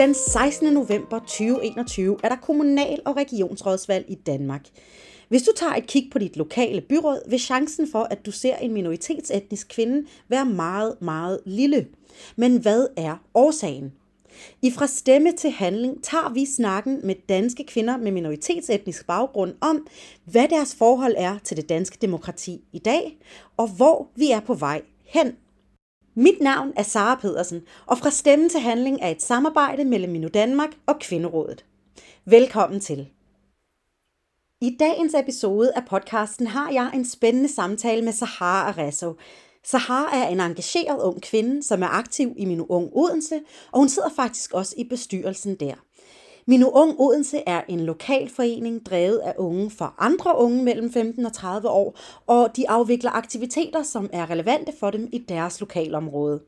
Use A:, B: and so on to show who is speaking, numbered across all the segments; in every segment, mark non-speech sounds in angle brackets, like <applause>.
A: Den 16. november 2021 er der kommunal- og regionsrådsvalg i Danmark. Hvis du tager et kig på dit lokale byråd, vil chancen for, at du ser en minoritetsetnisk kvinde være meget, meget lille. Men hvad er årsagen? I Fra Stemme til Handling tager vi snakken med danske kvinder med minoritetsetnisk baggrund om, hvad deres forhold er til det danske demokrati i dag, og hvor vi er på vej hen. Mit navn er Sara Pedersen, og Fra Stemme til Handling er et samarbejde mellem Minu Danmark og Kvinderådet. Velkommen til. I dagens episode af podcasten har jeg en spændende samtale med Sahara Arasso. Sahara er en engageret ung kvinde, som er aktiv i Minu Ung Odense, og hun sidder faktisk også i bestyrelsen der. Minu Ung Odense er en lokal forening drevet af unge for andre unge mellem 15 og 30 år, og de afvikler aktiviteter, som er relevante for dem i deres lokalområde.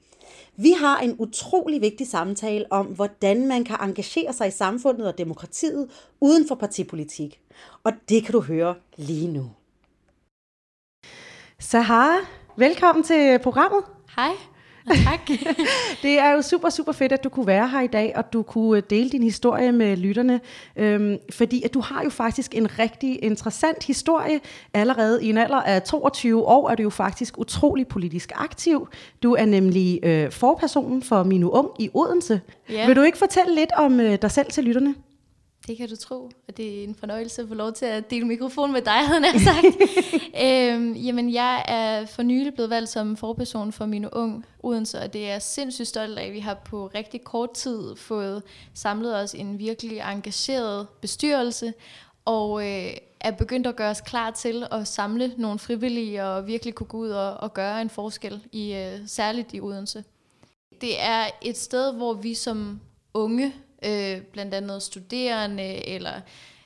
A: Vi har en utrolig vigtig samtale om, hvordan man kan engagere sig i samfundet og demokratiet uden for partipolitik. Og det kan du høre lige nu. Sahara, Velkommen til programmet.
B: Hej, <laughs> tak.
A: det er jo super, super fedt, at du kunne være her i dag, og du kunne øh, dele din historie med lytterne. Øhm, fordi at du har jo faktisk en rigtig interessant historie. Allerede i en alder af 22 år er du jo faktisk utrolig politisk aktiv. Du er nemlig øh, forpersonen for Minu Ung i Odense. Ja. Vil du ikke fortælle lidt om øh, dig selv til lytterne?
B: Det kan du tro, at det er en fornøjelse at få lov til at dele mikrofon med dig, havde jeg sagt. <laughs> øhm, jamen, jeg er for nylig blevet valgt som forperson for mine unge Odense, og det er sindssygt stolt af, at vi har på rigtig kort tid fået samlet os en virkelig engageret bestyrelse, og øh, er begyndt at gøre os klar til at samle nogle frivillige og virkelig kunne gå ud og, og gøre en forskel, i øh, særligt i Odense. Det er et sted, hvor vi som unge øh, blandt andet studerende eller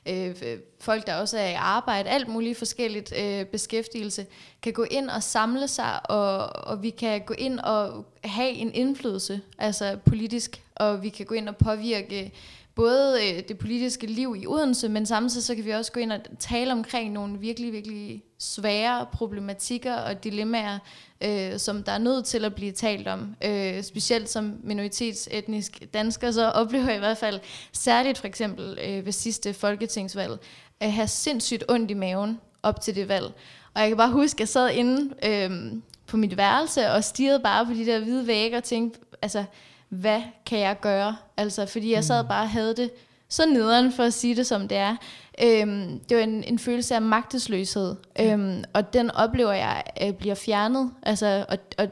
B: øh, folk, der også er i arbejde, alt muligt forskelligt øh, beskæftigelse, kan gå ind og samle sig, og, og vi kan gå ind og have en indflydelse, altså politisk, og vi kan gå ind og påvirke både øh, det politiske liv i Odense, men samtidig så kan vi også gå ind og tale omkring nogle virkelig, virkelig svære problematikker og dilemmaer, øh, som der er nødt til at blive talt om. Øh, specielt som minoritetsetnisk dansker, så oplever jeg i hvert fald særligt for eksempel øh, ved sidste folketingsvalg, at have sindssygt ondt i maven op til det valg. Og jeg kan bare huske, at jeg sad inde øh, på mit værelse og stirrede bare på de der hvide vægge og tænkte, altså, hvad kan jeg gøre? Altså, fordi jeg sad mm. bare og havde det så nederen for at sige det, som det er. Øhm, det var en, en følelse af magtesløshed, øhm, og den oplever jeg øh, bliver fjernet. Altså, og, og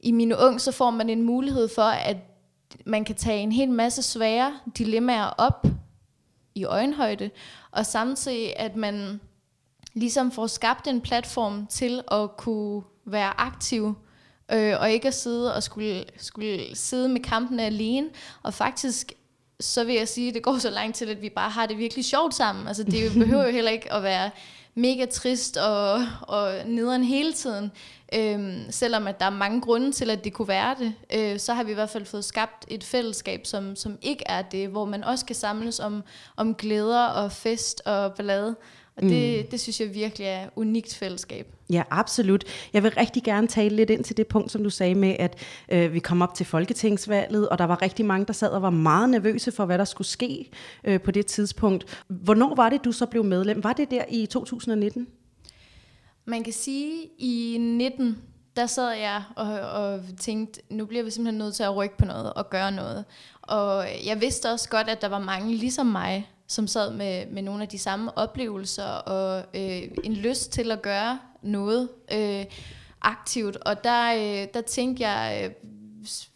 B: i mine ung, så får man en mulighed for, at man kan tage en hel masse svære dilemmaer op i øjenhøjde, og samtidig, at man ligesom får skabt en platform til at kunne være aktiv øh, og ikke at sidde og skulle, skulle sidde med kampene alene, og faktisk så vil jeg sige, at det går så langt til, at vi bare har det virkelig sjovt sammen. Altså det <laughs> behøver jo heller ikke at være mega trist og, og nederen hele tiden. Øhm, selvom at der er mange grunde til, at det kunne være det, øh, så har vi i hvert fald fået skabt et fællesskab, som, som ikke er det, hvor man også kan samles om, om glæder og fest og ballade. Og det, mm. det synes jeg virkelig er unikt fællesskab.
A: Ja, absolut. Jeg vil rigtig gerne tale lidt ind til det punkt, som du sagde med, at øh, vi kom op til folketingsvalget, og der var rigtig mange, der sad og var meget nervøse for, hvad der skulle ske øh, på det tidspunkt. Hvornår var det, du så blev medlem? Var det der i 2019?
B: Man kan sige, i 19 der sad jeg og, og tænkte, nu bliver vi simpelthen nødt til at rykke på noget og gøre noget. Og jeg vidste også godt, at der var mange ligesom mig, som sad med, med nogle af de samme oplevelser og øh, en lyst til at gøre noget øh, aktivt. Og der, øh, der tænkte jeg, øh,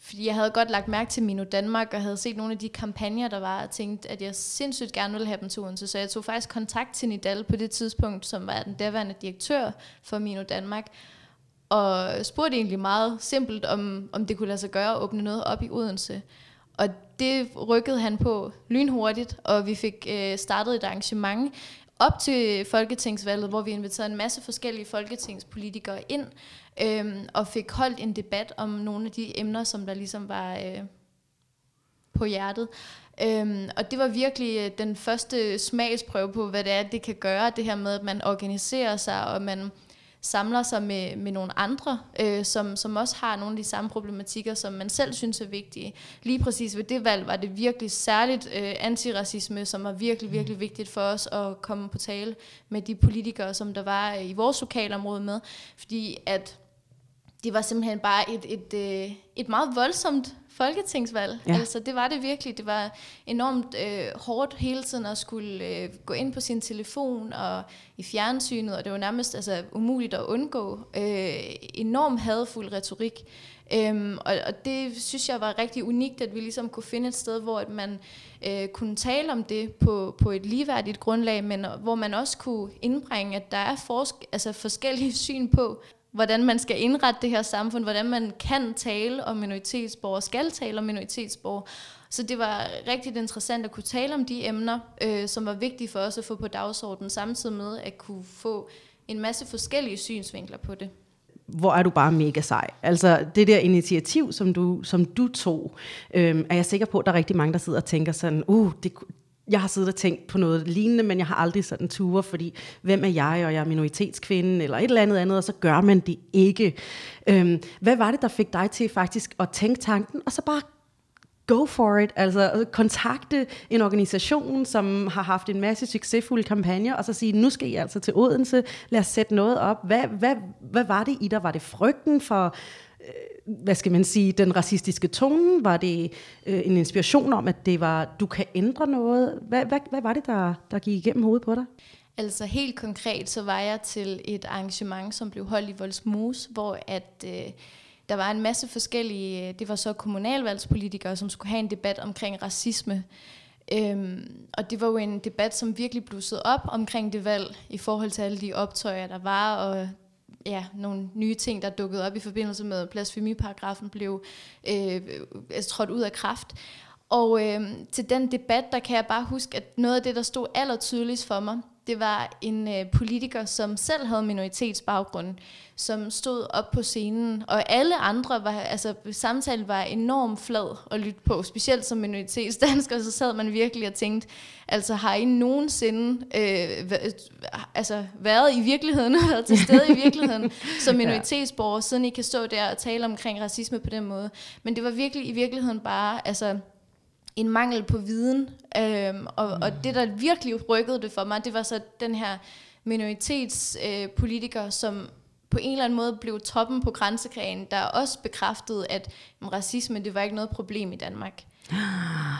B: fordi jeg havde godt lagt mærke til Mino Danmark, og havde set nogle af de kampagner, der var, og tænkt, at jeg sindssygt gerne ville have dem til Odense. Så jeg tog faktisk kontakt til Nidal på det tidspunkt, som var den daværende direktør for Mino Danmark, og spurgte egentlig meget simpelt, om, om det kunne lade sig gøre at åbne noget op i Odense. Og det rykkede han på lynhurtigt, og vi fik øh, startet et arrangement op til folketingsvalget, hvor vi inviterede en masse forskellige folketingspolitikere ind, øh, og fik holdt en debat om nogle af de emner, som der ligesom var øh, på hjertet. Øhm, og det var virkelig øh, den første smagsprøve på, hvad det er, det kan gøre, det her med, at man organiserer sig, og man samler sig med, med nogle andre, øh, som, som også har nogle af de samme problematikker, som man selv synes er vigtige. Lige præcis ved det valg var det virkelig særligt øh, antiracisme, som var virkelig, virkelig vigtigt for os at komme på tale med de politikere, som der var i vores lokalområde med, fordi at det var simpelthen bare et, et, et, øh, et meget voldsomt folketingsvalg. Ja. Altså det var det virkelig. Det var enormt øh, hårdt hele tiden at skulle øh, gå ind på sin telefon og i fjernsynet, og det var nærmest altså, umuligt at undgå. Øh, enormt hadfuld retorik. Øhm, og, og det synes jeg var rigtig unikt, at vi ligesom kunne finde et sted, hvor at man øh, kunne tale om det på, på et ligeværdigt grundlag, men hvor man også kunne indbringe, at der er forsk- altså forskellige <laughs> syn på, hvordan man skal indrette det her samfund, hvordan man kan tale om minoritetsborgere, skal tale om minoritetsborgere. Så det var rigtig interessant at kunne tale om de emner, øh, som var vigtige for os at få på dagsordenen, samtidig med at kunne få en masse forskellige synsvinkler på det
A: hvor er du bare mega sej. Altså det der initiativ, som du, som du tog, øhm, er jeg sikker på, at der er rigtig mange, der sidder og tænker sådan, uh, det, jeg har siddet og tænkt på noget lignende, men jeg har aldrig sådan ture, fordi hvem er jeg, og jeg er minoritetskvinde, eller et eller andet andet, og så gør man det ikke. Øhm, hvad var det, der fik dig til faktisk at tænke tanken, og så bare go for it, altså øh, kontakte en organisation, som har haft en masse succesfulde kampagner, og så sige, nu skal I altså til Odense, lad os sætte noget op. Hvad, hvad, hvad var det i dig? Var det frygten for Øh, hvad skal man sige, den racistiske tone? Var det øh, en inspiration om, at det var, du kan ændre noget? Hvad, hvad, hvad var det, der, der gik igennem hovedet på dig?
B: Altså helt konkret, så var jeg til et arrangement, som blev holdt i Voldsmose, hvor at, øh, der var en masse forskellige, øh, det var så kommunalvalgspolitikere, som skulle have en debat omkring racisme. Øhm, og det var jo en debat, som virkelig blussede op omkring det valg, i forhold til alle de optøjer, der var, og ja, nogle nye ting, der dukkede op i forbindelse med, at blasfemiparagrafen blev øh, altså, trådt ud af kraft. Og øh, til den debat, der kan jeg bare huske, at noget af det, der stod allertydeligst for mig, det var en øh, politiker, som selv havde minoritetsbaggrund, som stod op på scenen, og alle andre var, altså samtalen var enormt flad at lytte på, specielt som minoritetsdansker, så sad man virkelig og tænkte, altså har I nogensinde øh, altså, været i virkeligheden, været til stede i virkeligheden som <laughs> minoritetsborger, siden I kan stå der og tale omkring racisme på den måde. Men det var virkelig i virkeligheden bare, altså en mangel på viden. Øhm, og, mm. og det, der virkelig rykkede det for mig, det var så den her minoritetspolitiker, øh, som på en eller anden måde blev toppen på grænsekrægen, der også bekræftede, at racisme, det var ikke noget problem i Danmark.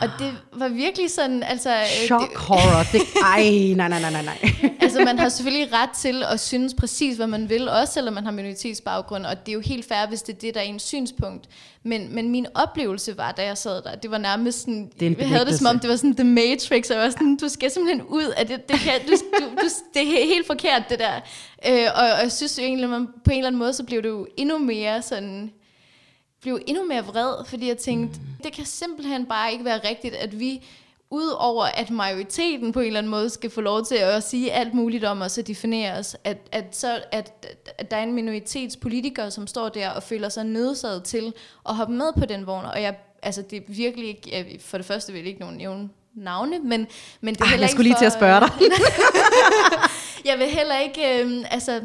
B: Og det var virkelig sådan, altså... Øh,
A: Shock det, horror. Det, ej, nej, nej, nej, nej. <laughs>
B: altså, man har selvfølgelig ret til at synes præcis, hvad man vil, også selvom man har minoritetsbaggrund, og det er jo helt fair, hvis det er det, der er en synspunkt. Men, men min oplevelse var, da jeg sad der, det var nærmest sådan, det jeg havde det som om, det var sådan The Matrix, og jeg var sådan, du skal simpelthen ud af det, det, kan, du, du, du, det er helt forkert, det der. Øh, og, og jeg synes jo egentlig, man, på en eller anden måde, så blev det jo endnu mere sådan blev endnu mere vred, fordi jeg tænkte, mm. det kan simpelthen bare ikke være rigtigt, at vi udover at majoriteten på en eller anden måde skal få lov til at sige alt muligt om os og definere os, at, at, så, at, at der er en minoritetspolitiker, som står der og føler sig nødsaget til at hoppe med på den vogn. Og jeg, altså det er virkelig ikke, for det første vil jeg ikke nogen nævne navne, men, men det er Ej,
A: heller jeg skulle lige til at spørge dig. <laughs>
B: jeg vil heller ikke, øh, altså,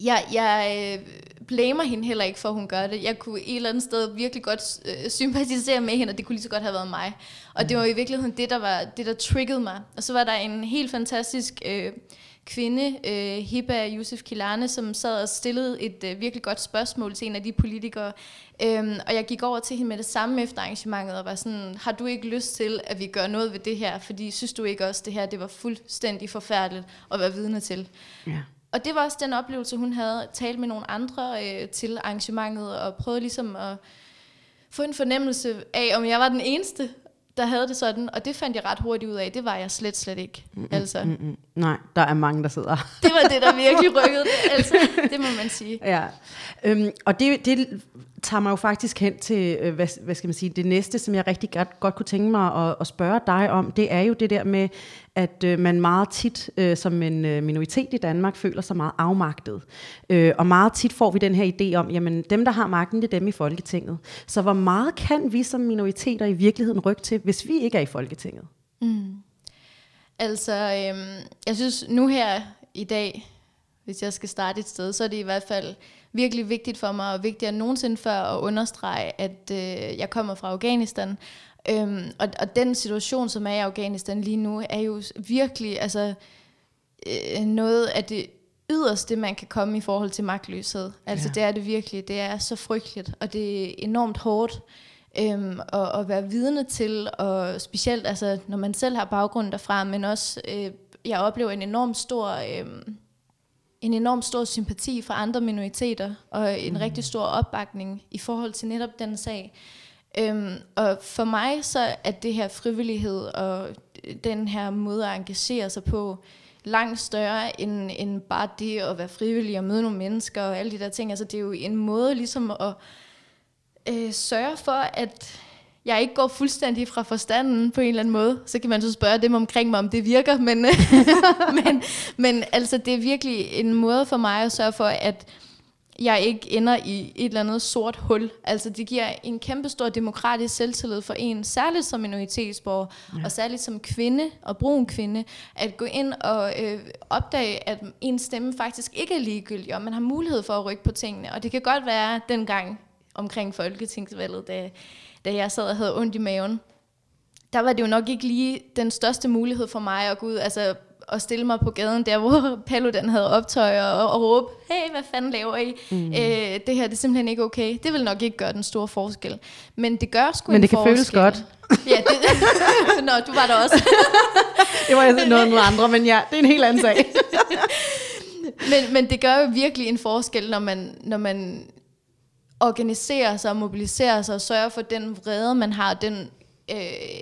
B: jeg, jeg øh, blamer hende heller ikke for, at hun gør det. Jeg kunne et eller andet sted virkelig godt øh, sympatisere med hende, og det kunne lige så godt have været mig. Og mm. det var i virkeligheden det, der var det, der triggede mig. Og så var der en helt fantastisk øh, kvinde, øh, Hiba Yusuf Kilane, som sad og stillede et øh, virkelig godt spørgsmål til en af de politikere. Øhm, og jeg gik over til hende med det samme efter arrangementet og var sådan, har du ikke lyst til, at vi gør noget ved det her? Fordi synes du ikke også, det her det var fuldstændig forfærdeligt at være vidne til? Ja og det var også den oplevelse, hun havde talt med nogle andre øh, til arrangementet, og prøvede ligesom at få en fornemmelse af, om jeg var den eneste, der havde det sådan, og det fandt jeg ret hurtigt ud af, det var jeg slet, slet ikke. Mm-mm, altså. Mm-mm.
A: Nej, der er mange, der sidder.
B: det var det, der virkelig <laughs> rykkede det, altså, det må man sige.
A: Ja, øhm, og det, det tager mig jo faktisk hen til, øh, hvad, hvad skal man sige, det næste, som jeg rigtig godt, godt kunne tænke mig at, at spørge dig om, det er jo det der med, at øh, man meget tit øh, som en øh, minoritet i Danmark føler sig meget afmagtet. Øh, og meget tit får vi den her idé om, jamen dem, der har magten, det er dem i Folketinget. Så hvor meget kan vi som minoriteter i virkeligheden rykke til, hvis vi ikke er i Folketinget? Mm.
B: Altså, øhm, jeg synes nu her i dag, hvis jeg skal starte et sted, så er det i hvert fald virkelig vigtigt for mig, og vigtigere end nogensinde før at understrege, at øh, jeg kommer fra Afghanistan. Øhm, og, og den situation, som er i Afghanistan lige nu, er jo virkelig altså, øh, noget af det yderste, man kan komme i forhold til magtløshed. Altså ja. det er det virkelig. Det er så frygteligt, og det er enormt hårdt øhm, at, at være vidne til, og specielt altså, når man selv har baggrund derfra, men også, øh, jeg oplever en enorm stor... Øh, en enorm stor sympati fra andre minoriteter, og en mm. rigtig stor opbakning i forhold til netop den sag. Øhm, og for mig så er det her frivillighed og den her måde at engagere sig på langt større end, end bare det at være frivillig og møde nogle mennesker og alle de der ting. Altså det er jo en måde ligesom at øh, sørge for, at jeg ikke går fuldstændig fra forstanden på en eller anden måde. Så kan man så spørge dem omkring mig, om det virker. Men, <laughs> <laughs> men, men altså, det er virkelig en måde for mig at sørge for, at jeg ikke ender i et eller andet sort hul. Altså det giver en kæmpe stor demokratisk selvtillid for en, særligt som minoritetsborger, ja. og særligt som kvinde og brun kvinde, at gå ind og øh, opdage, at en stemme faktisk ikke er ligegyldig, og man har mulighed for at rykke på tingene. Og det kan godt være dengang omkring folketingsvalget, da da jeg sad og havde ondt i maven, der var det jo nok ikke lige den største mulighed for mig at gå ud, altså at stille mig på gaden, der hvor <laughs> Paludan havde optøj og, og råbe, hey, hvad fanden laver I? Mm. Øh, det her det er simpelthen ikke okay. Det vil nok ikke gøre den store forskel. Men det gør sgu
A: Men det
B: kan
A: forskel. føles godt.
B: Ja, det, <laughs> Nå, du var der også.
A: det var altså noget med andre, men ja, det er en helt anden sag. <laughs>
B: men, men det gør jo virkelig en forskel, når man, når man organisere sig og mobilisere sig og sørge for den vrede, man har, den øh,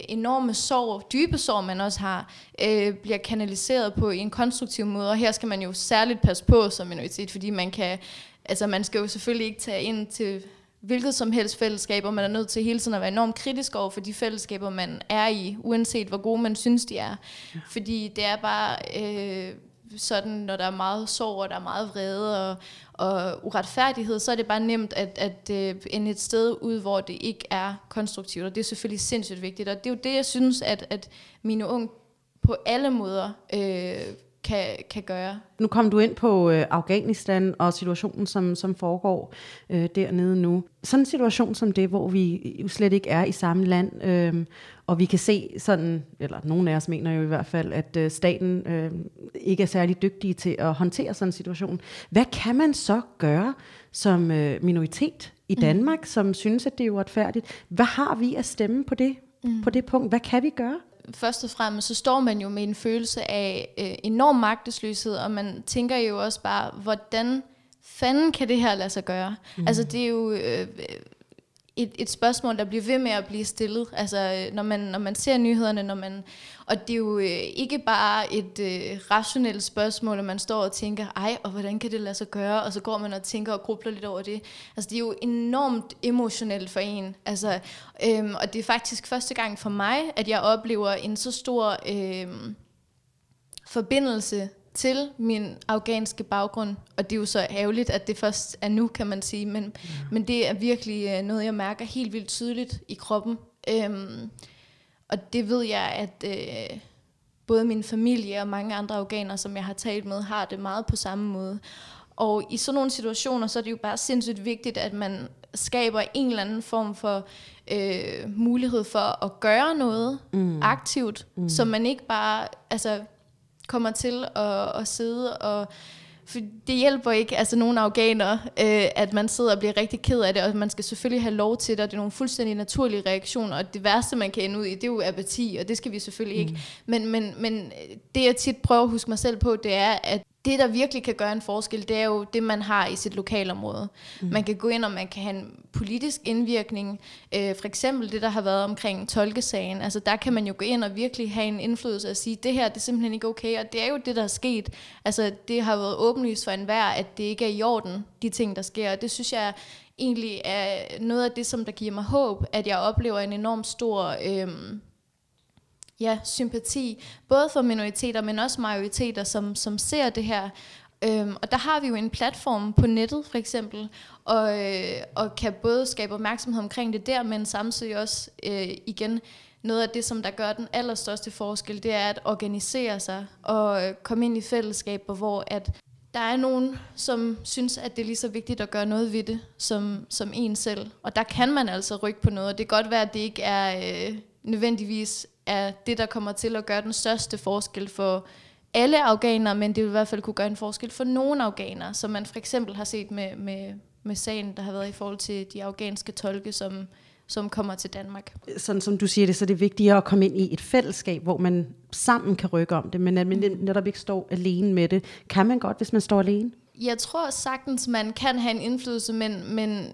B: enorme sorg, dybe sorg, man også har, øh, bliver kanaliseret på en konstruktiv måde. Og her skal man jo særligt passe på som minoritet, fordi man kan, altså man skal jo selvfølgelig ikke tage ind til hvilket som helst fællesskab, og man er nødt til hele tiden at være enormt kritisk over for de fællesskaber, man er i, uanset hvor gode man synes, de er. Ja. Fordi det er bare øh, sådan, når der er meget sorg, og der er meget vrede og, og uretfærdighed, så er det bare nemt at, at uh, ende et sted ud, hvor det ikke er konstruktivt, og det er selvfølgelig sindssygt vigtigt. Og det er jo det, jeg synes, at, at mine unge på alle måder øh, kan, kan gøre.
A: Nu kom du ind på øh, Afghanistan og situationen, som, som foregår øh, dernede nu. Sådan en situation som det, hvor vi jo slet ikke er i samme land, øh, og vi kan se sådan, eller nogle af os mener jo i hvert fald, at øh, staten øh, ikke er særlig dygtige til at håndtere sådan en situation. Hvad kan man så gøre som øh, minoritet i mm. Danmark, mm. som synes, at det er uretfærdigt? Hvad har vi at stemme på det, mm. på det punkt? Hvad kan vi gøre?
B: Først og fremmest, så står man jo med en følelse af øh, enorm magtesløshed, og man tænker jo også bare, hvordan fanden kan det her lade sig gøre? Mm. Altså det er jo øh, et, et spørgsmål, der bliver ved med at blive stillet. Altså, øh, når man, når man ser nyhederne, når man, og det er jo øh, ikke bare et øh, rationelt spørgsmål, at man står og tænker, ej, og hvordan kan det lade sig gøre? Og så går man og tænker og grubler lidt over det. Altså, det er jo enormt emotionelt for en. Altså, øhm, og det er faktisk første gang for mig, at jeg oplever en så stor øhm, forbindelse til min afghanske baggrund, og det er jo så ærgerligt, at det først er nu, kan man sige, men, ja. men det er virkelig øh, noget, jeg mærker helt vildt tydeligt i kroppen. Øhm, og det ved jeg, at øh, både min familie og mange andre afghanere, som jeg har talt med, har det meget på samme måde. Og i sådan nogle situationer, så er det jo bare sindssygt vigtigt, at man skaber en eller anden form for øh, mulighed for at gøre noget mm. aktivt, mm. så man ikke bare, altså kommer til at, at sidde og for det hjælper ikke, altså nogle afghanere, øh, at man sidder og bliver rigtig ked af det, og man skal selvfølgelig have lov til det, og det er nogle fuldstændig naturlige reaktioner, og det værste, man kan ende ud i, det er jo apati, og det skal vi selvfølgelig ikke. Mm. Men, men, men det, jeg tit prøver at huske mig selv på, det er, at det, der virkelig kan gøre en forskel, det er jo det, man har i sit lokalområde. Mm. Man kan gå ind, og man kan have en politisk indvirkning. Øh, for eksempel det, der har været omkring tolkesagen. Altså, der kan man jo gå ind og virkelig have en indflydelse og sige, det her det er simpelthen ikke okay. Og det er jo det, der er sket. Altså, det har været åbenlyst for enhver, at det ikke er i orden, de ting, der sker. Og det synes jeg egentlig er noget af det, som der giver mig håb, at jeg oplever en enorm stor... Øh, ja, sympati, både for minoriteter, men også majoriteter, som, som ser det her. Øhm, og der har vi jo en platform på nettet for eksempel, og, øh, og kan både skabe opmærksomhed omkring det der, men samtidig også øh, igen noget af det, som der gør den allerstørste forskel, det er at organisere sig og øh, komme ind i fællesskaber, hvor at der er nogen, som synes, at det er lige så vigtigt at gøre noget ved det, som, som en selv. Og der kan man altså rykke på noget. og Det kan godt være, at det ikke er øh, nødvendigvis er det, der kommer til at gøre den største forskel for alle afghanere, men det vil i hvert fald kunne gøre en forskel for nogle afghanere, som man for eksempel har set med, med, med sagen, der har været i forhold til de afghanske tolke, som, som kommer til Danmark.
A: Sådan som du siger det, så er det vigtigere at komme ind i et fællesskab, hvor man sammen kan rykke om det, men at man netop ikke står alene med det. Kan man godt, hvis man står alene?
B: Jeg tror sagtens, man kan have en indflydelse, men, men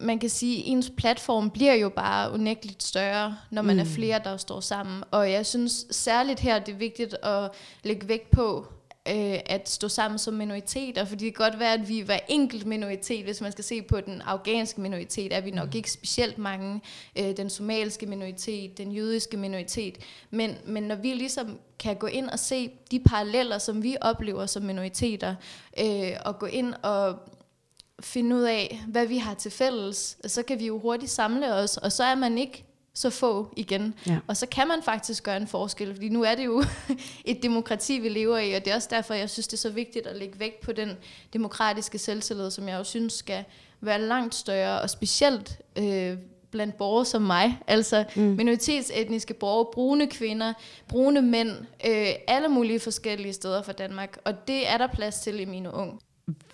B: man kan sige, at ens platform bliver jo bare unægteligt større, når man mm. er flere, der står sammen. Og jeg synes særligt her, det er vigtigt at lægge vægt på, øh, at stå sammen som minoriteter, fordi det kan godt være, at vi var enkelt minoritet, hvis man skal se på den afghanske minoritet, er vi nok mm. ikke specielt mange, øh, den somaliske minoritet, den jødiske minoritet, men, men når vi ligesom kan gå ind og se de paralleller, som vi oplever som minoriteter, øh, og gå ind og finde ud af, hvad vi har til fælles, så kan vi jo hurtigt samle os, og så er man ikke så få igen. Ja. Og så kan man faktisk gøre en forskel, fordi nu er det jo <laughs> et demokrati, vi lever i, og det er også derfor, jeg synes, det er så vigtigt at lægge vægt på den demokratiske selvtillid, som jeg jo synes skal være langt større, og specielt øh, blandt borgere som mig, altså mm. minoritetsetniske borgere, brune kvinder, brune mænd, øh, alle mulige forskellige steder for Danmark, og det er der plads til i mine unge.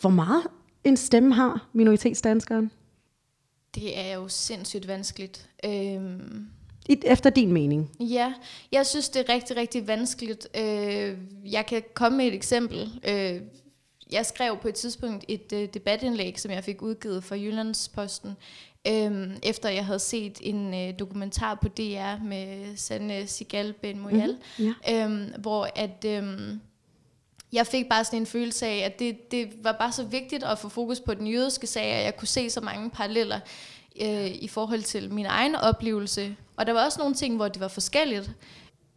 A: Hvor meget en stemme har minoritetsdanskeren?
B: Det er jo sindssygt vanskeligt. Øhm,
A: efter din mening?
B: Ja, jeg synes, det er rigtig, rigtig vanskeligt. Øh, jeg kan komme med et eksempel. Øh, jeg skrev på et tidspunkt et øh, debatindlæg, som jeg fik udgivet for Jyllandsposten, øh, efter jeg havde set en øh, dokumentar på DR med Sanne Sigal Ben Moyal, mm-hmm. ja. øh, hvor at... Øh, jeg fik bare sådan en følelse af, at det, det var bare så vigtigt at få fokus på den jødiske sag, at jeg kunne se så mange paralleller øh, i forhold til min egen oplevelse. Og der var også nogle ting, hvor det var forskelligt.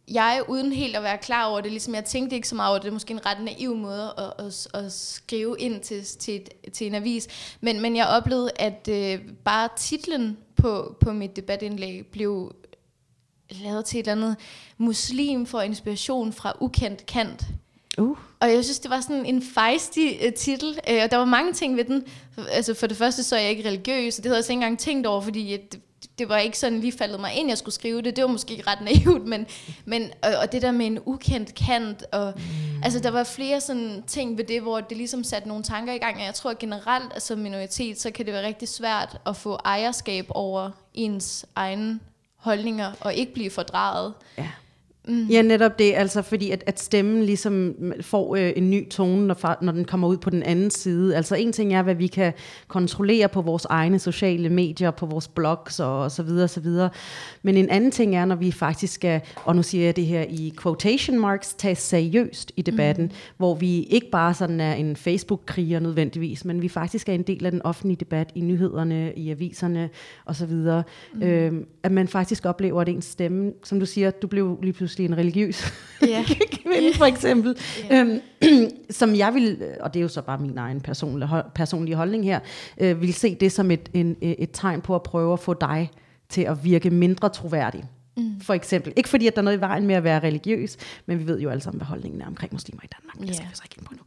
B: Jeg, uden helt at være klar over det, ligesom jeg tænkte ikke så meget over det, det er måske en ret naiv måde at, at, at skrive ind til, til, et, til en avis, men, men jeg oplevede, at øh, bare titlen på, på mit debatindlæg blev lavet til et eller andet muslim for inspiration fra ukendt kant. Uh. Og jeg synes, det var sådan en fejstig uh, øh, titel, øh, og der var mange ting ved den. Altså for det første så er jeg ikke religiøs, og det havde jeg så ikke engang tænkt over, fordi det, det var ikke sådan lige faldet mig ind, jeg skulle skrive det. Det var måske ret naivt, men, men og, og det der med en ukendt kant, og mm. altså der var flere sådan ting ved det, hvor det ligesom satte nogle tanker i gang, og jeg tror generelt, altså minoritet, så kan det være rigtig svært at få ejerskab over ens egne holdninger, og ikke blive fordraget. Ja.
A: Mm. Ja, netop det, altså fordi at, at stemmen ligesom får øh, en ny tone, når, når den kommer ud på den anden side. Altså en ting er, hvad vi kan kontrollere på vores egne sociale medier, på vores blogs og, og så videre, og så videre. Men en anden ting er, når vi faktisk skal, og nu siger jeg det her i quotation marks, tage seriøst i debatten, mm. hvor vi ikke bare sådan er en Facebook-kriger nødvendigvis, men vi faktisk er en del af den offentlige debat i nyhederne, i aviserne og så videre. Mm. Øh, at man faktisk oplever, at ens stemme, som du siger, du blev lige pludselig pludselig en religiøs yeah. <laughs> kvinde, yeah. for eksempel. Yeah. Øhm, <clears throat> som jeg vil, og det er jo så bare min egen personlige, personlige holdning her, øh, vil se det som et, en, et tegn på at prøve at få dig til at virke mindre troværdig. Mm. For eksempel. Ikke fordi, at der er noget i vejen med at være religiøs, men vi ved jo alle sammen, hvad holdningen er omkring muslimer i Danmark. Yeah. Det skal vi så ikke ind på nu.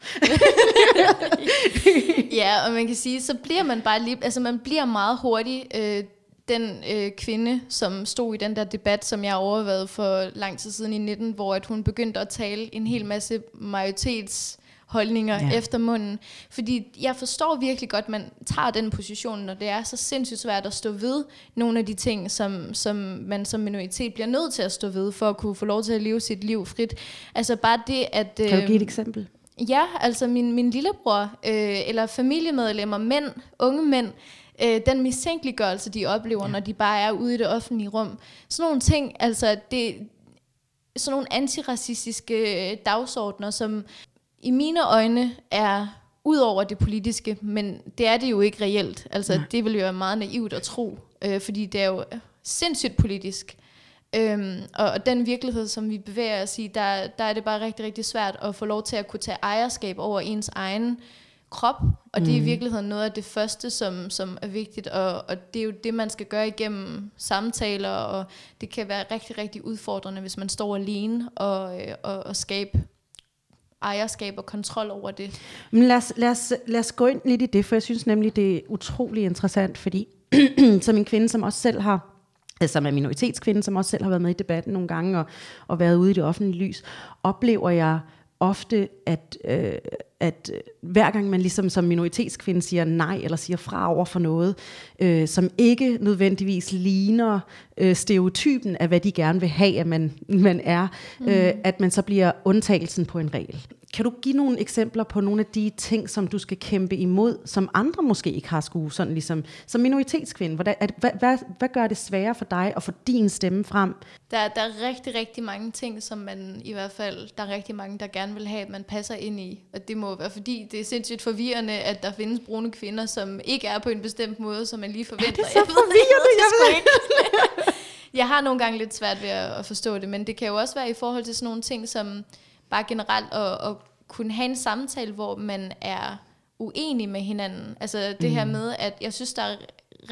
A: <laughs>
B: ja, og man kan sige, så bliver man bare lige, altså man bliver meget hurtigt øh, den øh, kvinde, som stod i den der debat, som jeg overvejede for lang tid siden i 19, hvor at hun begyndte at tale en hel masse majoritets holdninger ja. efter munden. Fordi jeg forstår virkelig godt, at man tager den position, når det er så sindssygt svært at stå ved nogle af de ting, som, som man som minoritet bliver nødt til at stå ved, for at kunne få lov til at leve sit liv frit. Altså bare det, at...
A: Øh, kan du give et eksempel?
B: Ja, altså min, min lillebror, øh, eller familiemedlemmer, mænd, unge mænd, øh, den mistænkeliggørelse, de oplever, ja. når de bare er ude i det offentlige rum. Sådan nogle ting, altså det, sådan nogle antiracistiske øh, dagsordner, som i mine øjne er ud over det politiske, men det er det jo ikke reelt. Altså, ja. det vil jo være meget naivt at tro, øh, fordi det er jo sindssygt politisk. Øhm, og, og den virkelighed, som vi bevæger os i, der, der er det bare rigtig, rigtig svært at få lov til at kunne tage ejerskab over ens egen krop, og det er i mm. virkeligheden noget af det første, som, som er vigtigt, og, og det er jo det, man skal gøre igennem samtaler, og det kan være rigtig, rigtig udfordrende, hvis man står alene og, øh, og, og skabe ejerskab og kontrol over det.
A: Men lad os, lad, os, lad os gå ind lidt i det, for jeg synes nemlig, det er utrolig interessant, fordi <clears throat> som en kvinde, som også selv har altså som er minoritetskvinde, som også selv har været med i debatten nogle gange og, og været ude i det offentlige lys, oplever jeg ofte, at, øh, at hver gang man ligesom som minoritetskvinde siger nej, eller siger fra over for noget, øh, som ikke nødvendigvis ligner øh, stereotypen af, hvad de gerne vil have, at man, man er, mm. øh, at man så bliver undtagelsen på en regel. Kan du give nogle eksempler på nogle af de ting, som du skal kæmpe imod, som andre måske ikke har skulle, sådan ligesom som minoritetskvinde? Hvordan, at, hvad, hvad, hvad gør det sværere for dig at få din stemme frem?
B: Der, der er rigtig, rigtig mange ting, som man i hvert fald, der er rigtig mange, der gerne vil have, at man passer ind i. Og det må være fordi, det er sindssygt forvirrende, at der findes brune kvinder, som ikke er på en bestemt måde, som man lige forventer.
A: Er det så jeg forvirrende?
B: Ved, jeg, ved. jeg har nogle gange lidt svært ved at forstå det, men det kan jo også være i forhold til sådan nogle ting, som bare generelt at, at kunne have en samtale, hvor man er uenig med hinanden. Altså det mm. her med, at jeg synes, der er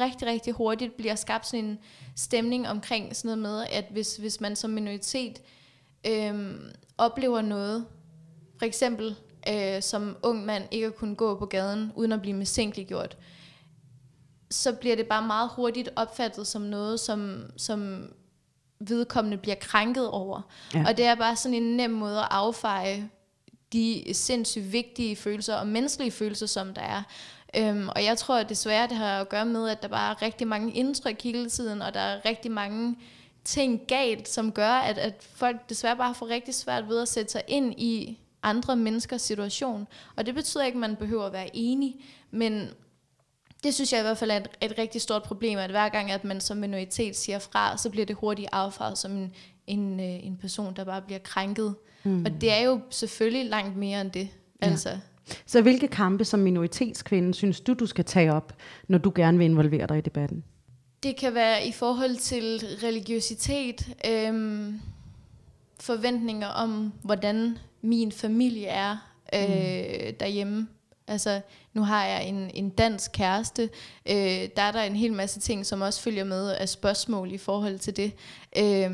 B: rigtig, rigtig hurtigt bliver skabt sådan en stemning omkring sådan noget med, at hvis, hvis man som minoritet øhm, oplever noget, for eksempel øh, som ung mand ikke at kunne gå på gaden, uden at blive mistænkeliggjort, så bliver det bare meget hurtigt opfattet som noget, som, som vedkommende bliver krænket over. Ja. Og det er bare sådan en nem måde at affeje de sindssygt vigtige følelser og menneskelige følelser, som der er. Øhm, og jeg tror at desværre, det har at gøre med, at der bare er rigtig mange indtryk hele tiden, og der er rigtig mange ting galt, som gør, at, at folk desværre bare får rigtig svært ved at sætte sig ind i andre menneskers situation. Og det betyder ikke, at man behøver at være enig, men det synes jeg i hvert fald er et, et rigtig stort problem, at hver gang, at man som minoritet siger fra, så bliver det hurtigt affaret som en, en, øh, en person, der bare bliver krænket. Mm. Og det er jo selvfølgelig langt mere end det. Ja. Altså.
A: Så hvilke kampe som minoritetskvinde synes du, du skal tage op, når du gerne vil involvere dig i debatten?
B: Det kan være i forhold til religiøsitet, øhm, forventninger om, hvordan min familie er øh, mm. derhjemme. Altså, nu har jeg en, en dansk kæreste. Øh, der er der en hel masse ting, som også følger med af spørgsmål i forhold til det. Øh,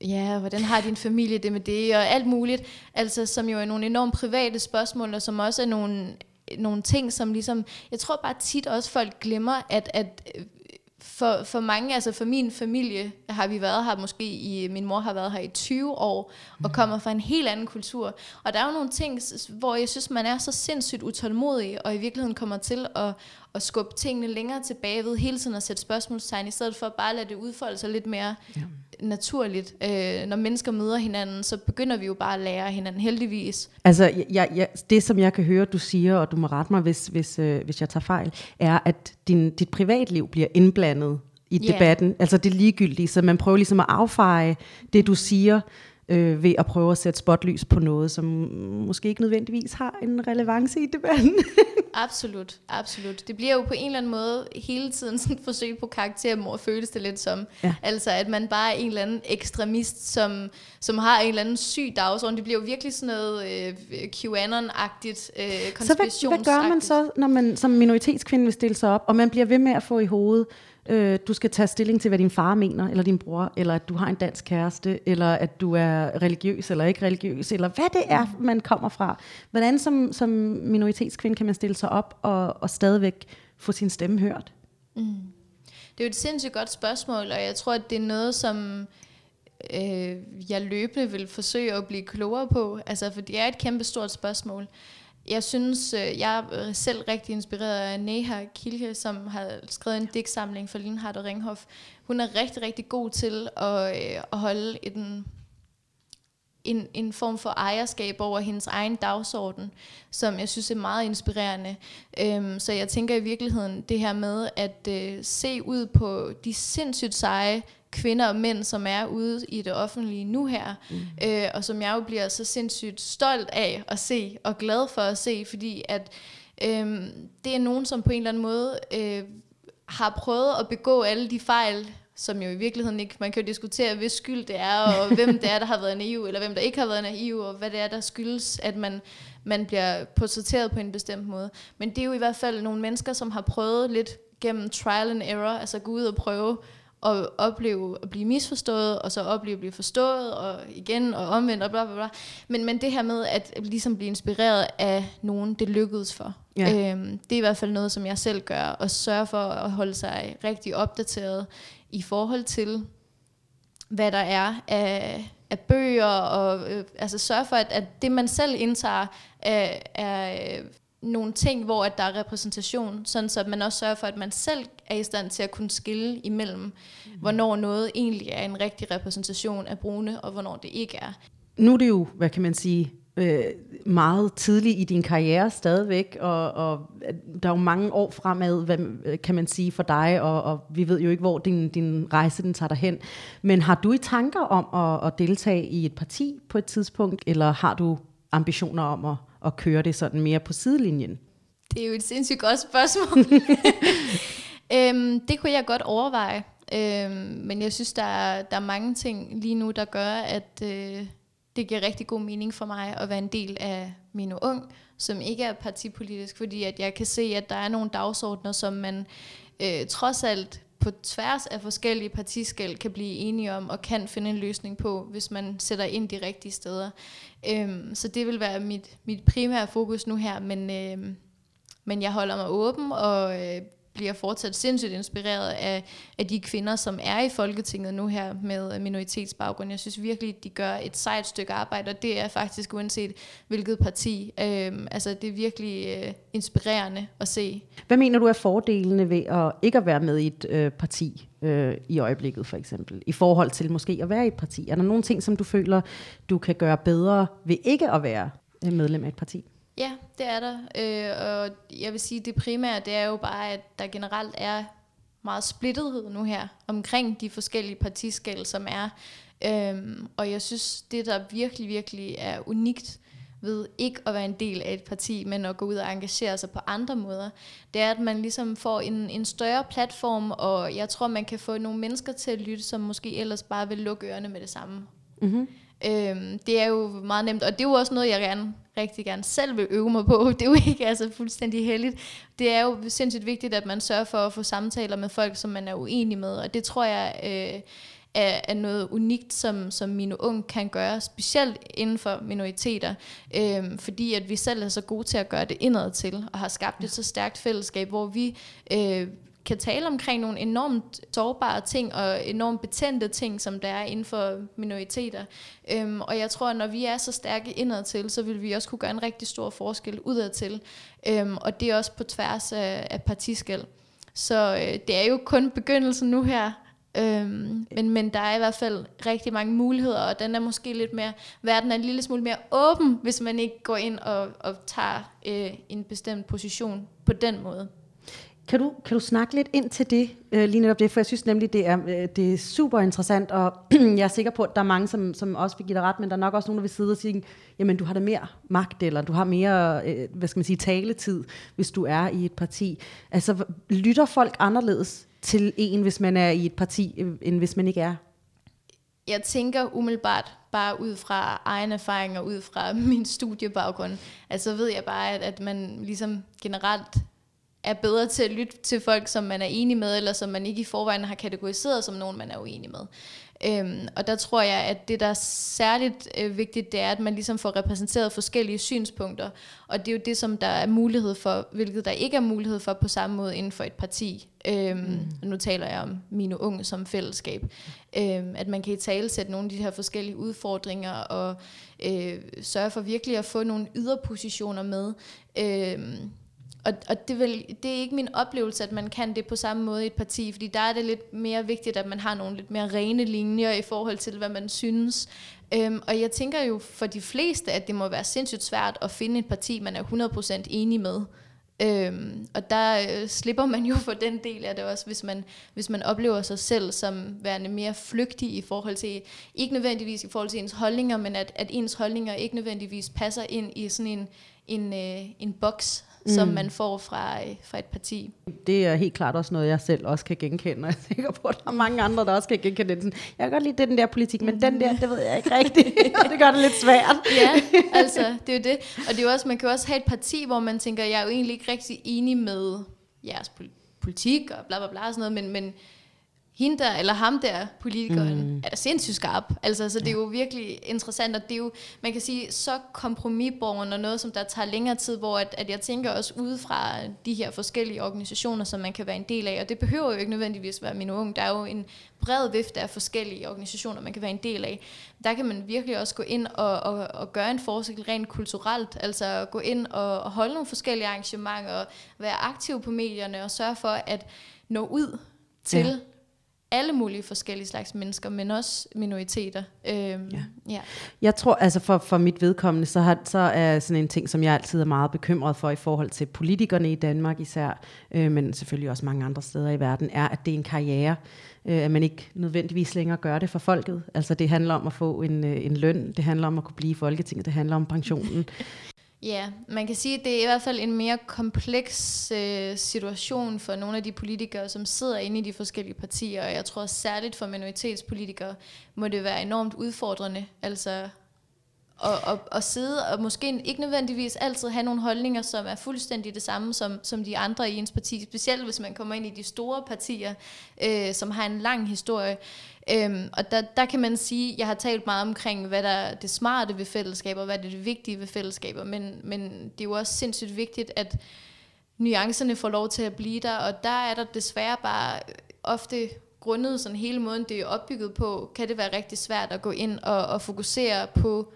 B: ja, hvordan har din familie det med det, og alt muligt. Altså, som jo er nogle enormt private spørgsmål, og som også er nogle, nogle ting, som ligesom, jeg tror bare tit også folk glemmer, at, at for, for mange, altså for min familie, har vi været her måske i, min mor har været her i 20 år, og mm. kommer fra en helt anden kultur. Og der er jo nogle ting, hvor jeg synes, man er så sindssygt utålmodig, og i virkeligheden kommer til at, at skubbe tingene længere tilbage ved hele tiden at sætte spørgsmålstegn, i stedet for bare at lade det udfolde sig lidt mere ja. naturligt. Øh, når mennesker møder hinanden, så begynder vi jo bare at lære hinanden, heldigvis.
A: Altså, jeg, jeg, det som jeg kan høre, du siger, og du må rette mig, hvis, hvis, øh, hvis jeg tager fejl, er, at din, dit privatliv bliver indblandet i yeah. debatten. Altså det ligegyldige, så man prøver ligesom at affeje det, du siger, øh, ved at prøve at sætte spotlys på noget, som måske ikke nødvendigvis har en relevance i debatten. <laughs>
B: absolut, absolut. Det bliver jo på en eller anden måde hele tiden sådan et forsøg på karaktermord, føles det lidt som. Ja. Altså at man bare er en eller anden ekstremist, som, som har en eller anden syg dagsorden. Det bliver jo virkelig sådan noget øh, QAnon-agtigt, øh,
A: Så hvad, hvad gør man så, når man som minoritetskvinde vil stille sig op, og man bliver ved med at få i hovedet, øh, du skal tage stilling til, hvad din far mener, eller din bror, eller at du har en dansk kæreste, eller at du er religiøs eller ikke religiøs, eller hvad det er, man kommer fra. Hvordan som, som minoritetskvinde kan man stille sig op og, og stadigvæk få sin stemme hørt? Mm.
B: Det er jo et sindssygt godt spørgsmål, og jeg tror, at det er noget, som øh, jeg løbende vil forsøge at blive klogere på, altså for det er et kæmpe stort spørgsmål. Jeg synes, øh, jeg er øh, selv rigtig inspireret af Neha Kilke, som har skrevet en digtsamling for Lindhardt og Ringhof. Hun er rigtig, rigtig god til at, øh, at holde en, en, en form for ejerskab over hendes egen dagsorden, som jeg synes er meget inspirerende. Øhm, så jeg tænker i virkeligheden det her med at øh, se ud på de sindssygt seje kvinder og mænd, som er ude i det offentlige nu her, mm. øh, og som jeg jo bliver så sindssygt stolt af at se, og glad for at se, fordi at øh, det er nogen, som på en eller anden måde øh, har prøvet at begå alle de fejl, som jo i virkeligheden ikke, man kan jo diskutere, hvis skyld det er, og <laughs> hvem det er, der har været naiv, eller hvem der ikke har været naiv, og hvad det er, der skyldes, at man, man bliver portrætteret på en bestemt måde. Men det er jo i hvert fald nogle mennesker, som har prøvet lidt gennem trial and error, altså gå ud og prøve og opleve at blive misforstået, og så opleve at blive forstået, og igen, og omvendt, og bla bla bla. Men, men det her med at ligesom blive inspireret af nogen, det lykkedes for. Ja. Øhm, det er i hvert fald noget, som jeg selv gør, og sørge for at holde sig rigtig opdateret i forhold til, hvad der er af, af bøger, og øh, altså sørge for, at, at det man selv indtager er, er nogle ting, hvor at der er repræsentation, sådan så man også sørger for, at man selv er i stand til at kunne skille imellem, mm. hvornår noget egentlig er en rigtig repræsentation af brune, og hvornår det ikke er.
A: Nu er det jo, hvad kan man sige, øh, meget tidligt i din karriere stadigvæk, og, og der er jo mange år fremad, hvad kan man sige for dig, og, og vi ved jo ikke, hvor din, din rejse den tager dig hen. Men har du i tanker om at, at deltage i et parti på et tidspunkt, eller har du ambitioner om at, at køre det sådan mere på sidelinjen?
B: Det er jo et sindssygt godt spørgsmål. <laughs> øhm, det kunne jeg godt overveje. Øhm, men jeg synes, der er, der er mange ting lige nu, der gør, at øh, det giver rigtig god mening for mig at være en del af min Ung, som ikke er partipolitisk, fordi at jeg kan se, at der er nogle dagsordner, som man øh, trods alt på tværs af forskellige partiskæld kan blive enige om og kan finde en løsning på, hvis man sætter ind de rigtige steder. Øhm, så det vil være mit, mit primære fokus nu her, men, øhm, men jeg holder mig åben og øh, bliver fortsat sindssygt inspireret af, af de kvinder, som er i Folketinget nu her med øh, minoritetsbaggrund. Jeg synes virkelig, de gør et sejt stykke arbejde, og det er faktisk uanset hvilket parti. Øhm, altså det er virkelig øh, inspirerende at se.
A: Hvad mener du er fordelene ved at ikke at være med i et øh, parti øh, i øjeblikket for eksempel, i forhold til måske at være i et parti? Er der nogle ting, som du føler, du kan gøre bedre ved ikke at være øh, medlem af et parti?
B: Ja, det er der. Øh, og jeg vil sige, det primære, det er jo bare, at der generelt er meget splittethed nu her omkring de forskellige partiskæld, som er. Øhm, og jeg synes, det der virkelig, virkelig er unikt ved ikke at være en del af et parti, men at gå ud og engagere sig på andre måder, det er, at man ligesom får en, en større platform, og jeg tror, man kan få nogle mennesker til at lytte, som måske ellers bare vil lukke ørerne med det samme. Mm-hmm. Øhm, det er jo meget nemt, og det er jo også noget, jeg gerne, rigtig gerne selv vil øve mig på. <laughs> Det er jo ikke altså fuldstændig heldigt. Det er jo sindssygt vigtigt, at man sørger for at få samtaler med folk, som man er uenig med, og det tror jeg øh, er, er noget unikt, som, som mine unge kan gøre, specielt inden for minoriteter, øh, fordi at vi selv er så gode til at gøre det indad til, og har skabt et så stærkt fællesskab, hvor vi øh, kan tale omkring nogle enormt sårbare ting og enormt betændte ting, som der er inden for minoriteter. Øhm, og jeg tror, at når vi er så stærke indad til, så vil vi også kunne gøre en rigtig stor forskel udad til. Øhm, og det er også på tværs af, af partiskæld. Så øh, det er jo kun begyndelsen nu her. Øhm, men, men der er i hvert fald rigtig mange muligheder, og den er måske lidt mere, verden er en lille smule mere åben, hvis man ikke går ind og, og tager øh, en bestemt position på den måde.
A: Kan du, kan du snakke lidt ind til det, øh, lige netop det, for jeg synes nemlig, det er, øh, det er super interessant, og <clears throat> jeg er sikker på, at der er mange, som, som også vil give dig ret, men der er nok også nogen, der vil sidde og sige, jamen du har da mere magt, eller du har mere, øh, hvad skal man sige, taletid, hvis du er i et parti. Altså, lytter folk anderledes til en, hvis man er i et parti, øh, end hvis man ikke er?
B: Jeg tænker umiddelbart, bare ud fra egen erfaring og ud fra <laughs> min studiebaggrund, altså ved jeg bare, at, at man ligesom generelt er bedre til at lytte til folk, som man er enig med, eller som man ikke i forvejen har kategoriseret som nogen, man er uenig med. Øhm, og der tror jeg, at det, der er særligt øh, vigtigt, det er, at man ligesom får repræsenteret forskellige synspunkter. Og det er jo det, som der er mulighed for, hvilket der ikke er mulighed for på samme måde inden for et parti. Øhm, mm. Nu taler jeg om mine unge som fællesskab. Øhm, at man kan i tale sætte nogle af de her forskellige udfordringer, og øh, sørge for virkelig at få nogle yderpositioner med. Øhm, og, og det, vil, det er ikke min oplevelse, at man kan det på samme måde i et parti, fordi der er det lidt mere vigtigt, at man har nogle lidt mere rene linjer i forhold til, hvad man synes. Øhm, og jeg tænker jo for de fleste, at det må være sindssygt svært at finde et parti, man er 100% enig med. Øhm, og der øh, slipper man jo for den del af det også, hvis man, hvis man oplever sig selv som værende mere flygtig i forhold til, ikke nødvendigvis i forhold til ens holdninger, men at, at ens holdninger ikke nødvendigvis passer ind i sådan en, en, øh, en boks, mm. som man får fra, øh, fra et parti.
A: Det er helt klart også noget, jeg selv også kan genkende, og jeg er sikker på, at der er mange andre, der også kan genkende det. Sådan, jeg kan godt lide den der politik, men den der, det ved jeg ikke rigtigt, <laughs> og det gør det lidt svært.
B: ja, altså, det er jo det. Og det er jo også, man kan jo også have et parti, hvor man tænker, jeg er jo egentlig ikke rigtig enig med jeres politik, og bla bla bla, og sådan noget, men, men hende der, eller ham der, politikeren, mm. er da sindssygt skarp. Altså, så det er jo virkelig interessant, og det er jo, man kan sige, så kompromisborgen og noget, som der tager længere tid, hvor at, at jeg tænker også ud fra de her forskellige organisationer, som man kan være en del af, og det behøver jo ikke nødvendigvis være min unge, der er jo en bred vifte af forskellige organisationer, man kan være en del af. Der kan man virkelig også gå ind og, og, og gøre en forskel rent kulturelt, altså gå ind og, og holde nogle forskellige arrangementer, og være aktiv på medierne, og sørge for at nå ud til ja alle mulige forskellige slags mennesker, men også minoriteter. Øhm, ja.
A: Ja. Jeg tror, altså for, for mit vedkommende, så, har, så er sådan en ting, som jeg altid er meget bekymret for i forhold til politikerne i Danmark især, øh, men selvfølgelig også mange andre steder i verden, er, at det er en karriere, øh, at man ikke nødvendigvis længere gør det for folket. Altså det handler om at få en, øh, en løn, det handler om at kunne blive i Folketinget, det handler om pensionen. <laughs>
B: Ja, man kan sige, at det er i hvert fald en mere kompleks øh, situation for nogle af de politikere, som sidder inde i de forskellige partier, og jeg tror særligt for minoritetspolitikere må det være enormt udfordrende, altså at, at, at sidde og måske ikke nødvendigvis altid have nogle holdninger, som er fuldstændig det samme som, som de andre i ens parti, specielt hvis man kommer ind i de store partier, øh, som har en lang historie. Øhm, og der, der kan man sige, jeg har talt meget omkring, hvad der er det smarte ved fællesskaber, hvad det er det vigtige ved fællesskaber, men, men det er jo også sindssygt vigtigt, at nuancerne får lov til at blive der, og der er der desværre bare ofte grundet sådan hele måden, det er opbygget på, kan det være rigtig svært at gå ind og, og fokusere på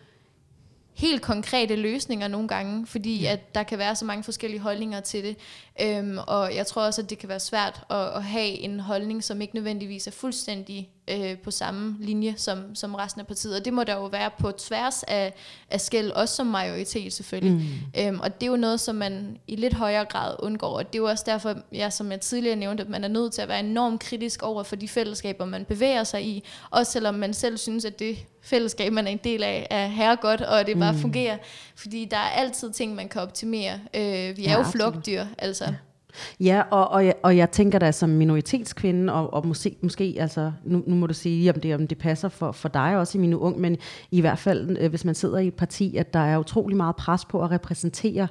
B: helt konkrete løsninger nogle gange, fordi at der kan være så mange forskellige holdninger til det. Øhm, og jeg tror også, at det kan være svært at, at have en holdning, som ikke nødvendigvis er fuldstændig øh, på samme linje som, som resten af partiet. Og det må der jo være på tværs af, af skæld, også som majoritet selvfølgelig. Mm. Øhm, og det er jo noget, som man i lidt højere grad undgår. Og det er jo også derfor, jeg, som jeg tidligere nævnte, at man er nødt til at være enormt kritisk over for de fællesskaber, man bevæger sig i. Også selvom man selv synes, at det fællesskab, man er en del af, er herregodt, og det bare mm. fungerer. Fordi der er altid ting, man kan optimere. Øh, vi er ja, jo flugtdyr, altså. Ja.
A: Ja, og, og, jeg, og jeg tænker da som minoritetskvinde, og, og måske, måske altså, nu, nu må du sige, om det, om det passer for, for dig også i min ung, men i hvert fald, øh, hvis man sidder i et parti, at der er utrolig meget pres på at repræsentere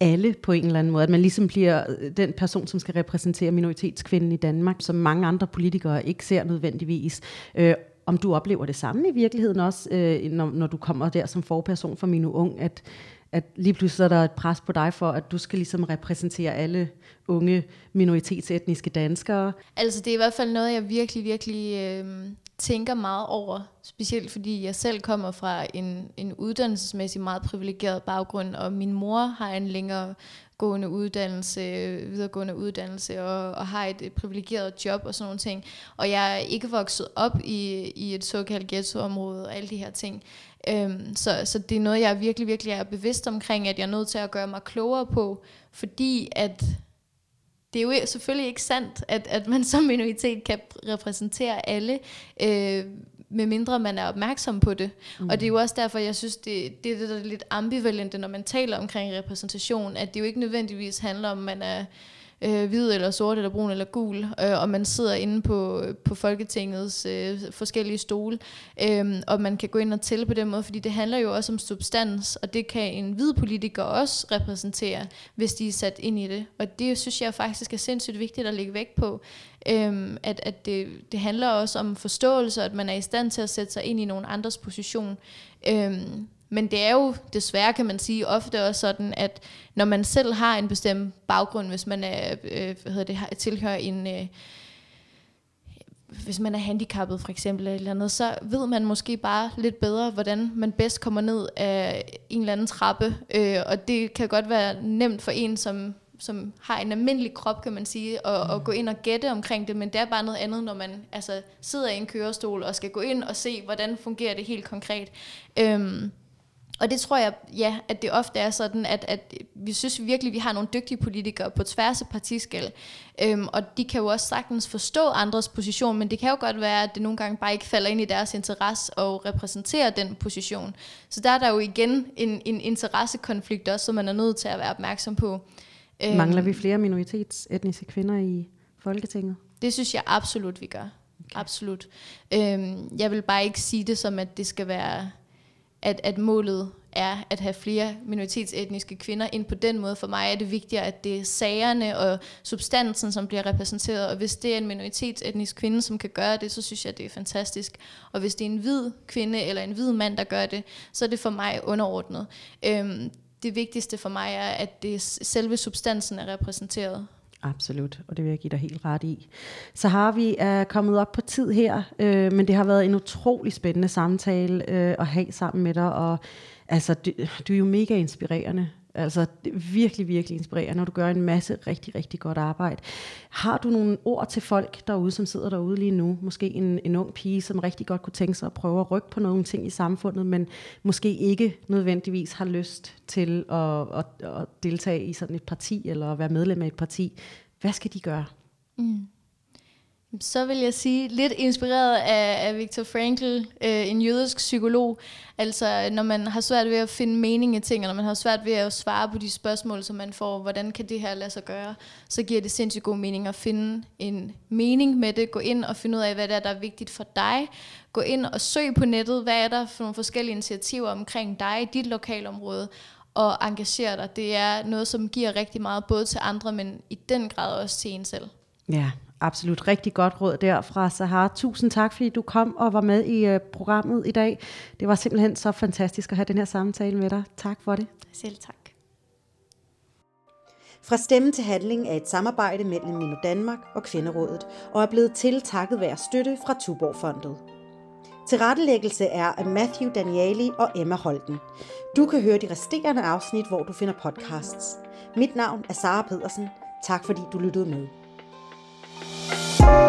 A: alle på en eller anden måde. At man ligesom bliver øh, den person, som skal repræsentere minoritetskvinden i Danmark, som mange andre politikere ikke ser nødvendigvis. Øh, om du oplever det samme i virkeligheden også, øh, når, når du kommer der som forperson for Minu Ung, at, at lige pludselig er der et pres på dig for, at du skal ligesom repræsentere alle unge minoritetsetniske danskere?
B: Altså det er i hvert fald noget, jeg virkelig, virkelig øh, tænker meget over. Specielt fordi jeg selv kommer fra en, en uddannelsesmæssigt meget privilegeret baggrund, og min mor har en længere gående uddannelse, videregående uddannelse og, og har et, et privilegeret job og sådan nogle ting. Og jeg er ikke vokset op i, i et såkaldt ghettoområde og alle de her ting. Øhm, så, så det er noget, jeg virkelig, virkelig er bevidst omkring, at jeg er nødt til at gøre mig klogere på, fordi at det er jo selvfølgelig ikke sandt, at, at man som minoritet kan repræsentere alle, øh, medmindre man er opmærksom på det. Mm. Og det er jo også derfor, jeg synes, det, det er det, der er lidt ambivalente, når man taler omkring repræsentation, at det jo ikke nødvendigvis handler om, man er øh, hvid eller sort eller brun eller gul, øh, og man sidder inde på, på Folketingets øh, forskellige stole, øh, og man kan gå ind og tælle på den måde, fordi det handler jo også om substans, og det kan en hvid politiker også repræsentere, hvis de er sat ind i det. Og det synes jeg faktisk er sindssygt vigtigt at lægge vægt på, øh, at, at det, det handler også om forståelse, at man er i stand til at sætte sig ind i nogen andres position. Øh, men det er jo desværre, kan man sige, ofte også sådan, at når man selv har en bestemt baggrund, hvis man er, øh, hvad hedder det, tilhører en... Øh, hvis man er handicappet for eksempel eller andet, så ved man måske bare lidt bedre, hvordan man bedst kommer ned af en eller anden trappe. Øh, og det kan godt være nemt for en, som, som har en almindelig krop, kan man sige, at, mm. at gå ind og gætte omkring det, men det er bare noget andet, når man altså, sidder i en kørestol og skal gå ind og se, hvordan fungerer det helt konkret. Øh, og det tror jeg, ja, at det ofte er sådan, at, at vi synes virkelig, at vi har nogle dygtige politikere på tværs af partiskæld. Øhm, og de kan jo også sagtens forstå andres position, men det kan jo godt være, at det nogle gange bare ikke falder ind i deres interesse at repræsentere den position. Så der er der jo igen en, en interessekonflikt også, som man er nødt til at være opmærksom på.
A: Øhm, Mangler vi flere minoritetsetniske kvinder i Folketinget?
B: Det synes jeg absolut, vi gør. Okay. Absolut. Øhm, jeg vil bare ikke sige det som, at det skal være at, at målet er at have flere minoritetsetniske kvinder ind på den måde. For mig er det vigtigere, at det er sagerne og substansen, som bliver repræsenteret. Og hvis det er en minoritetsetnisk kvinde, som kan gøre det, så synes jeg, det er fantastisk. Og hvis det er en hvid kvinde eller en hvid mand, der gør det, så er det for mig underordnet. Øhm, det vigtigste for mig er, at det selve substansen er repræsenteret.
A: Absolut, og det vil jeg give dig helt ret i. Så har vi er kommet op på tid her, øh, men det har været en utrolig spændende samtale øh, at have sammen med dig, og altså, du, du er jo mega inspirerende. Altså det virkelig, virkelig inspirerende, når du gør en masse rigtig, rigtig godt arbejde. Har du nogle ord til folk derude, som sidder derude lige nu? Måske en, en ung pige, som rigtig godt kunne tænke sig at prøve at rykke på nogle ting i samfundet, men måske ikke nødvendigvis har lyst til at, at, at deltage i sådan et parti, eller at være medlem af et parti. Hvad skal de gøre? Mm.
B: Så vil jeg sige, lidt inspireret af, af Viktor Frankl, øh, en jødisk psykolog. Altså, når man har svært ved at finde mening i ting, og når man har svært ved at svare på de spørgsmål, som man får, hvordan kan det her lade sig gøre, så giver det sindssygt god mening at finde en mening med det. Gå ind og finde ud af, hvad det er, der er vigtigt for dig. Gå ind og søg på nettet, hvad er der for nogle forskellige initiativer omkring dig, i dit lokalområde, og engagere dig. Det er noget, som giver rigtig meget, både til andre, men i den grad også til en selv.
A: Ja, absolut rigtig godt råd der fra Sahar. Tusind tak, fordi du kom og var med i uh, programmet i dag. Det var simpelthen så fantastisk at have den her samtale med dig. Tak for det.
B: Selv tak.
A: Fra stemme til handling er et samarbejde mellem Mino Danmark og Kvinderådet, og er blevet til takket være støtte fra Tuborgfondet. Tilrettelæggelse er af Matthew Danieli og Emma Holten. Du kan høre de resterende afsnit, hvor du finder podcasts. Mit navn er Sara Pedersen. Tak fordi du lyttede med. you